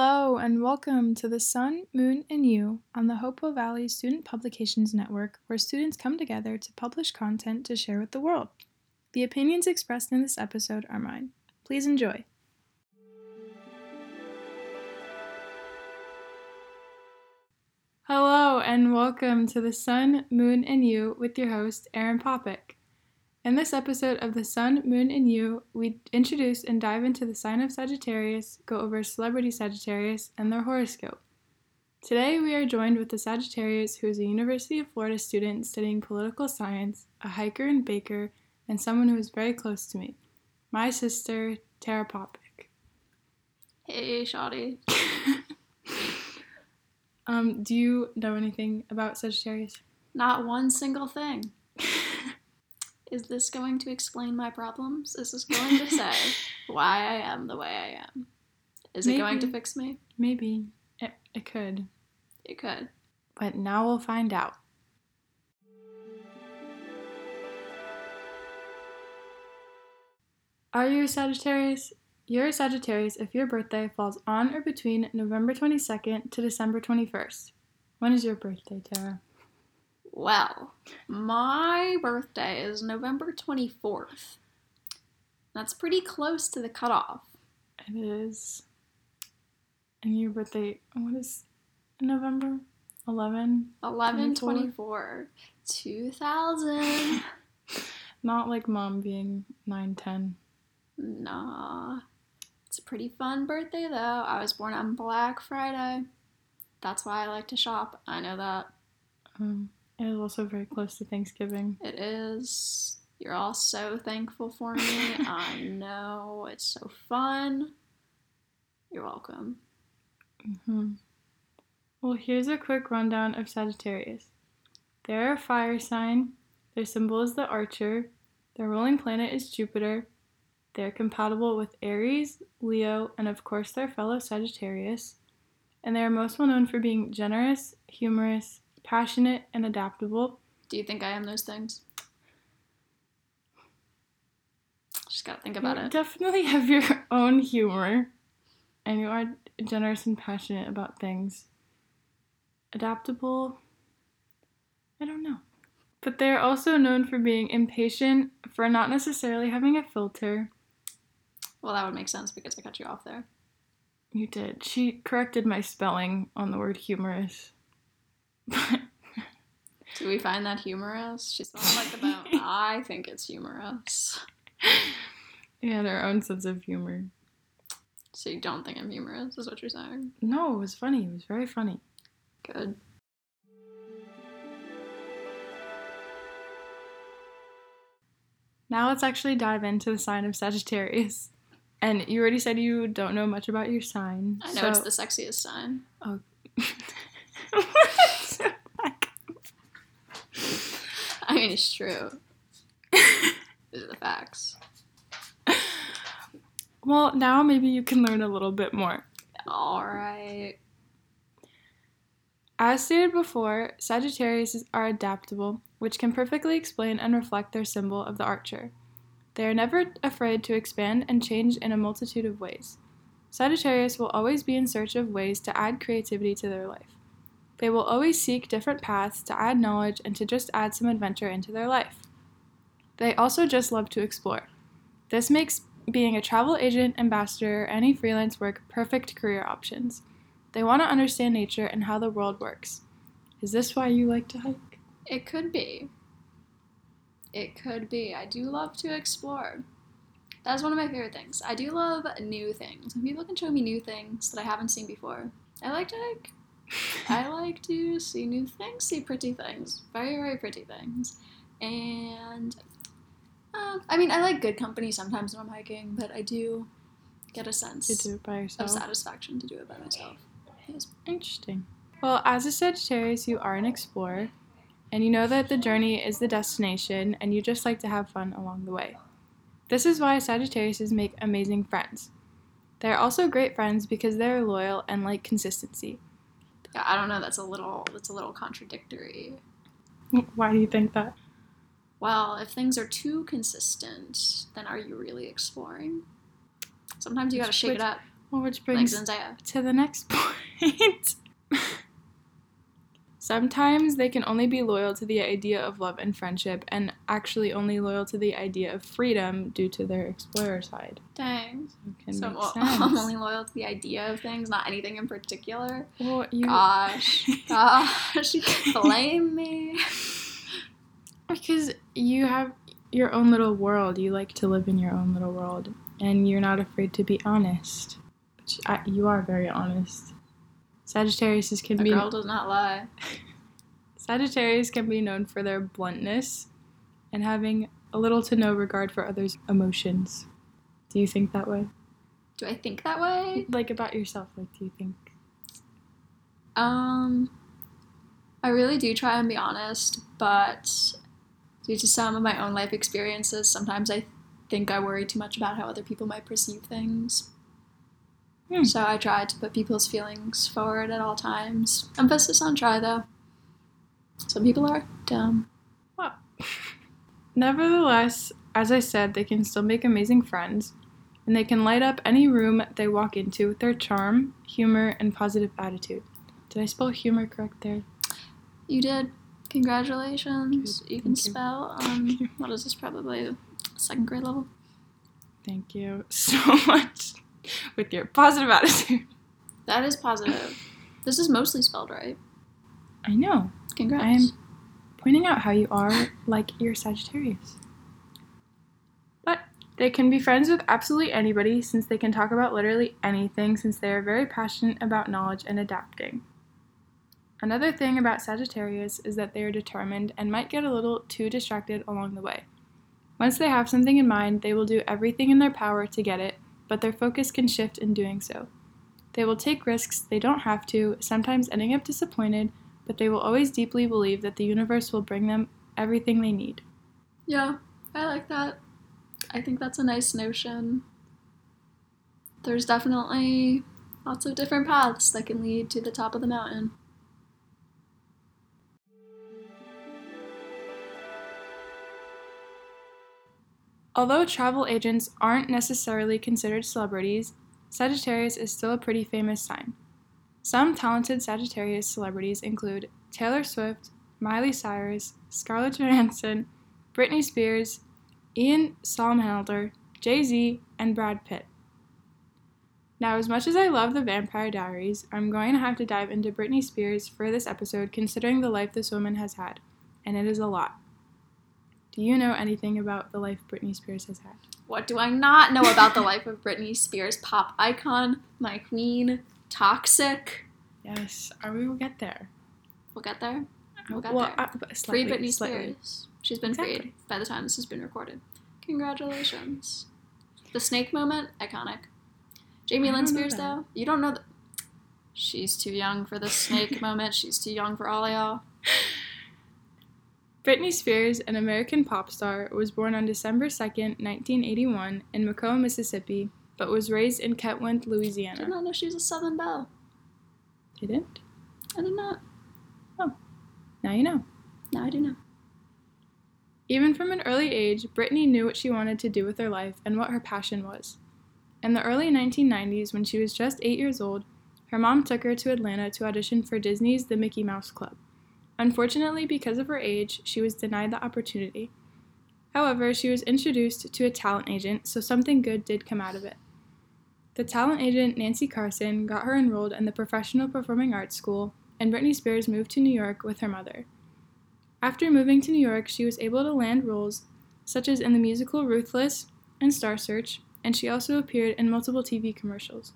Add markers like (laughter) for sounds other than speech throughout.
Hello, and welcome to the Sun, Moon, and You on the Hopewell Valley Student Publications Network, where students come together to publish content to share with the world. The opinions expressed in this episode are mine. Please enjoy. Hello, and welcome to the Sun, Moon, and You with your host, Erin Popick. In this episode of The Sun, Moon, and You, we introduce and dive into the sign of Sagittarius, go over celebrity Sagittarius, and their horoscope. Today, we are joined with the Sagittarius, who is a University of Florida student studying political science, a hiker and baker, and someone who is very close to me, my sister, Tara Popick. Hey, Shoddy. (laughs) Um, do you know anything about Sagittarius? Not one single thing. Is this going to explain my problems? Is this going to say (laughs) why I am the way I am? Is it going to fix me? Maybe. It, it could. It could. But now we'll find out. Are you a Sagittarius? You're a Sagittarius if your birthday falls on or between November 22nd to December 21st. When is your birthday, Tara? Well, my birthday is November 24th. That's pretty close to the cutoff. It is. And your birthday, what is November? 11? 11 24. 24 2000. (laughs) (laughs) Not like mom being 9, 10. nah. It's a pretty fun birthday though. I was born on Black Friday. That's why I like to shop. I know that. Um, it is also very close to Thanksgiving. It is. You're all so thankful for me. (laughs) I know. It's so fun. You're welcome. hmm Well, here's a quick rundown of Sagittarius. They're a fire sign. Their symbol is the archer. Their ruling planet is Jupiter. They're compatible with Aries, Leo, and of course their fellow Sagittarius. And they are most well known for being generous, humorous, passionate, and adaptable. Do you think I am those things? Just gotta think about you it. definitely have your (laughs) own humor, and you are generous and passionate about things. Adaptable, I don't know. But they're also known for being impatient, for not necessarily having a filter. Well, that would make sense because I cut you off there. You did. She corrected my spelling on the word humorous. (laughs) Do we find that humorous? She's not like about. (laughs) I think it's humorous. yeah, their own sense of humor. So you don't think I'm humorous? Is what you're saying? No, it was funny. It was very funny. Good. Now let's actually dive into the sign of Sagittarius. And you already said you don't know much about your sign. I know it's the sexiest sign. the. Oh. (laughs) I mean, it's true. (laughs) These are the facts. well, now maybe you can learn a little bit more. All right. As stated before, Sagittarius are adaptable, which can perfectly explain and reflect their symbol of the archer. They are never afraid to expand and change in a multitude of ways. Sagittarius will always be in search of ways to add creativity to their life. They will always seek different paths to add knowledge and to just add some adventure into their life. They also just love to explore. This makes being a travel agent, ambassador, or any freelance work perfect career options. They want to understand nature and how the world works. Is this why you like to hike? It could be. It could be. I do love to explore. That's one of my favorite things. I do love new things. When people can show me new things that I haven't seen before, I like to hike. (laughs) I like to see new things, see pretty things, very, very pretty things. And, um, I mean, I like good company sometimes when I'm hiking, but I do get a sense to do it by of satisfaction to do it by myself. Yes. Interesting. Well, as a Sagittarius, you are an explorer, and you know that the journey is the destination, and you just like to have fun along the way. This is why Sagittariuses make amazing friends. They're also great friends because they're loyal and like consistency. Yeah, I don't know. That's a little. That's a little contradictory. Why do you think that? Well, if things are too consistent, then are you really exploring? Sometimes you gotta shake Which- it up. Well, which brings Zendaya. to the next (laughs) point. Sometimes they can only be loyal to the idea of love and friendship, and actually only loyal to the idea of freedom due to their explorer side. Dang. So well. (laughs) I'm only loyal to the idea of things, not anything in particular. well, you, Gosh, (laughs) gosh, (laughs) blame me. because you have your own little world. You like to live in your own little world, and you're not afraid to be honest. Which I, you are very honest. Sagittarius can A be girl does not lie. (laughs) Sagittarius can be known for their bluntness and having a little to no regard for others' emotions. Do you think that way? Do I think that way? Like about yourself, like do you think? Um, I really do try and be honest, but due to some of my own life experiences, sometimes I think I worry too much about how other people might perceive things. Hmm. So I try to put people's feelings forward at all times. Emphasis on try, though. Some people are dumb. Well, (laughs) Nevertheless, as I said, they can still make amazing friends, and they can light up any room they walk into with their charm, humor, and positive attitude. Did I spell humor correct there? You did. Congratulations. Good, You can thank you. spell. Um, (laughs) what is this? Probably second grade level. Thank you so (laughs) much with your positive (laughs) attitude. That is positive. this is mostly spelled right. I know. Congrats. I am pointing out how you are like your Sagittarius. But they can be friends with absolutely anybody since they can talk about literally anything since they are very passionate about knowledge and adapting. Another thing about Sagittarius is that they are determined and might get a little too distracted along the way. Once they have something in mind, they will do everything in their power to get it, but their focus can shift in doing so. They will take risks they don't have to, sometimes ending up disappointed, but they will always deeply believe that the universe will bring them everything they need. Yeah, I like that. I think that's a nice notion. There's definitely lots of different paths that can lead to the top of the mountain. Although travel agents aren't necessarily considered celebrities, Sagittarius is still a pretty famous sign. Some talented Sagittarius celebrities include Taylor Swift, Miley Cyrus, Scarlett Johansson, Britney Spears, Ian Somerhalder, Jay Z, and Brad Pitt. Now, as much as I love the Vampire Diaries, I'm going to have to dive into Britney Spears for this episode considering the life this woman has had, and it is a lot. Do you know anything about the life Britney Spears has had? What do I not know about the life of Britney Spears, pop icon, my queen, toxic? Yes, uh, we will get there. We'll get there. We'll get well, there. uh, but Free slightly, Britney slightly. Spears. She's been Exactly. freed by the time this has been recorded. Congratulations. The snake moment, iconic. Jamie Lynn Spears, though, you don't know that. She's too young for the snake (laughs) moment. She's too young for all of y'all. Britney Spears, an American pop star, was born on December 2nd, 1981, in McComb, Mississippi, but was raised in Kentwood, Louisiana. I did not know she was a Southern Belle. Didn't? I did not. Oh, now you know. Now I do know. Even from an early age, Britney knew what she wanted to do with her life and what her passion was. In the early 1990s, when she was just eight years old, her mom took her to Atlanta to audition for Disney's The Mickey Mouse Club. Unfortunately, because of her age, she was denied the opportunity. However, she was introduced to a talent agent, so something good did come out of it. The talent agent, Nancy Carson, got her enrolled in the Professional Performing Arts School, and Britney Spears moved to New York with her mother. After moving to New York, she was able to land roles such as in the musical Ruthless and Star Search, and she also appeared in multiple TV commercials.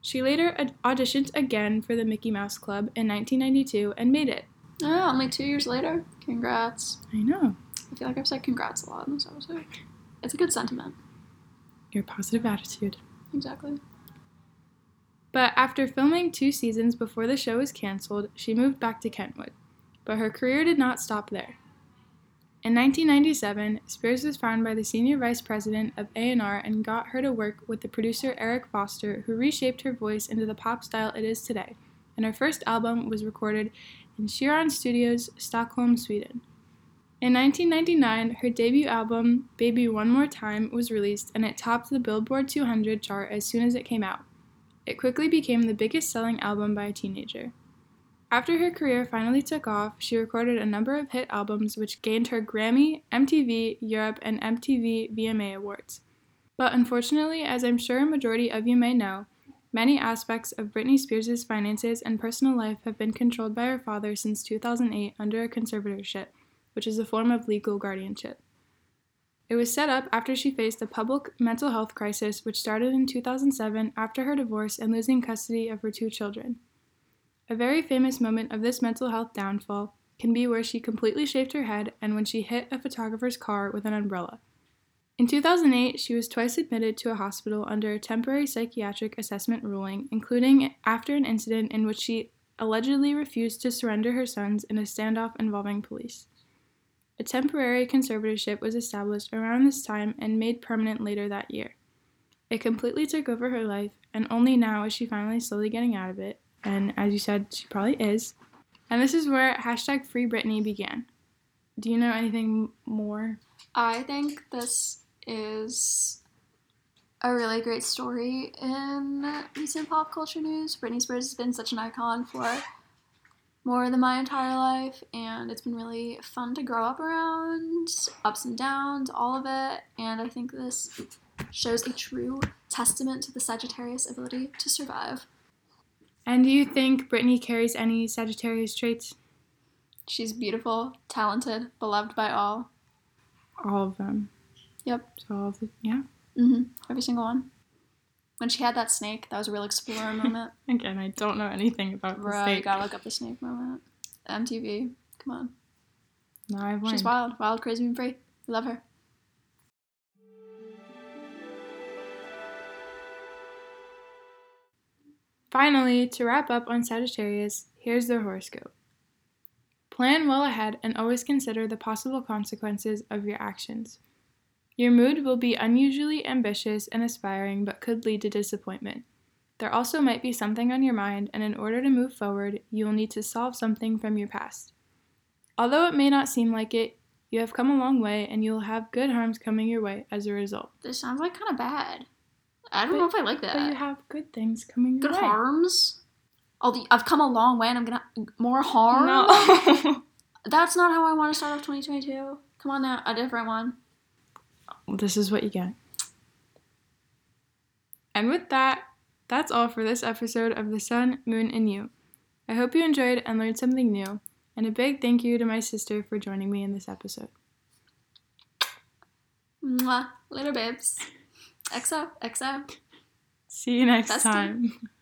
She later auditioned again for the Mickey Mouse Club in 1992 and made it. Oh, only two years later. Congrats. I know. I feel like I've said congrats a lot in this episode. It's a good sentiment. Your positive attitude. Exactly. But after filming two seasons before the show was canceled, she moved back to Kentwood. But her career did not stop there. In 1997, Spears was found by the senior vice president of A&R and got her to work with the producer Eric Foster, who reshaped her voice into the pop style it is today. And her first album was recorded in Cheiron Studios, Stockholm, Sweden. In 1999, her debut album, Baby One More Time, was released and it topped the Billboard 200 chart as soon as it came out. It quickly became the biggest selling album by a teenager. After her career finally took off, she recorded a number of hit albums which gained her Grammy, MTV Europe, and MTV VMA awards. But unfortunately, as I'm sure a majority of you may know, many aspects of Britney Spears' finances and personal life have been controlled by her father since 2008 under a conservatorship, which is a form of legal guardianship. It was set up after she faced a public mental health crisis, which started in 2007 after her divorce and losing custody of her two children. A very famous moment of this mental health downfall can be where she completely shaved her head and when she hit a photographer's car with an umbrella. In 2008, she was twice admitted to a hospital under a temporary psychiatric assessment ruling, including after an incident in which she allegedly refused to surrender her sons in a standoff involving police. A temporary conservatorship was established around this time and made permanent later that year. It completely took over her life, and only now is she finally slowly getting out of it. And as you said, she probably is. And this is where hashtag Free Britney began. Do you know anything more? I think this is a really great story in recent pop culture news. Britney Spears has been such an icon for more than my entire life, and it's been really fun to grow up around, ups and downs, all of it. And I think this shows a true testament to the Sagittarius ability to survive. And do you think Britney carries any Sagittarius traits? She's beautiful, talented, beloved by all. All of them. Yep. So all of the, yeah. Mm-hmm. Every single one. When she had that snake, that was a real explorer (laughs) moment. Again, I don't know anything about the Right, snake. gotta look up the snake moment. MTV, come on. No, I've She's wild, wild, crazy, and free. We love her. Finally, to wrap up on Sagittarius, here's their horoscope. Plan well ahead and always consider the possible consequences of your actions. Your mood will be unusually ambitious and aspiring, but could lead to disappointment. There also might be something on your mind, and in order to move forward, you will need to solve something from your past. Although it may not seem like it, you have come a long way and you will have good harms coming your way as a result. This sounds like kind of bad. I don't But- know if I like that. But you have good things coming your Good way. harms? Oh, the, I've come a long way and I'm gonna more harm? No. (laughs) That's not how I want to start off 2022. Come on now, a different one. This is what you get. And with that, that's all for this episode of The Sun, Moon, and You. I hope you enjoyed and learned something new, and a big thank you to my sister for joining me in this episode. Mwah. Later, babes. XO, XO. See you next Bestie. time. (laughs)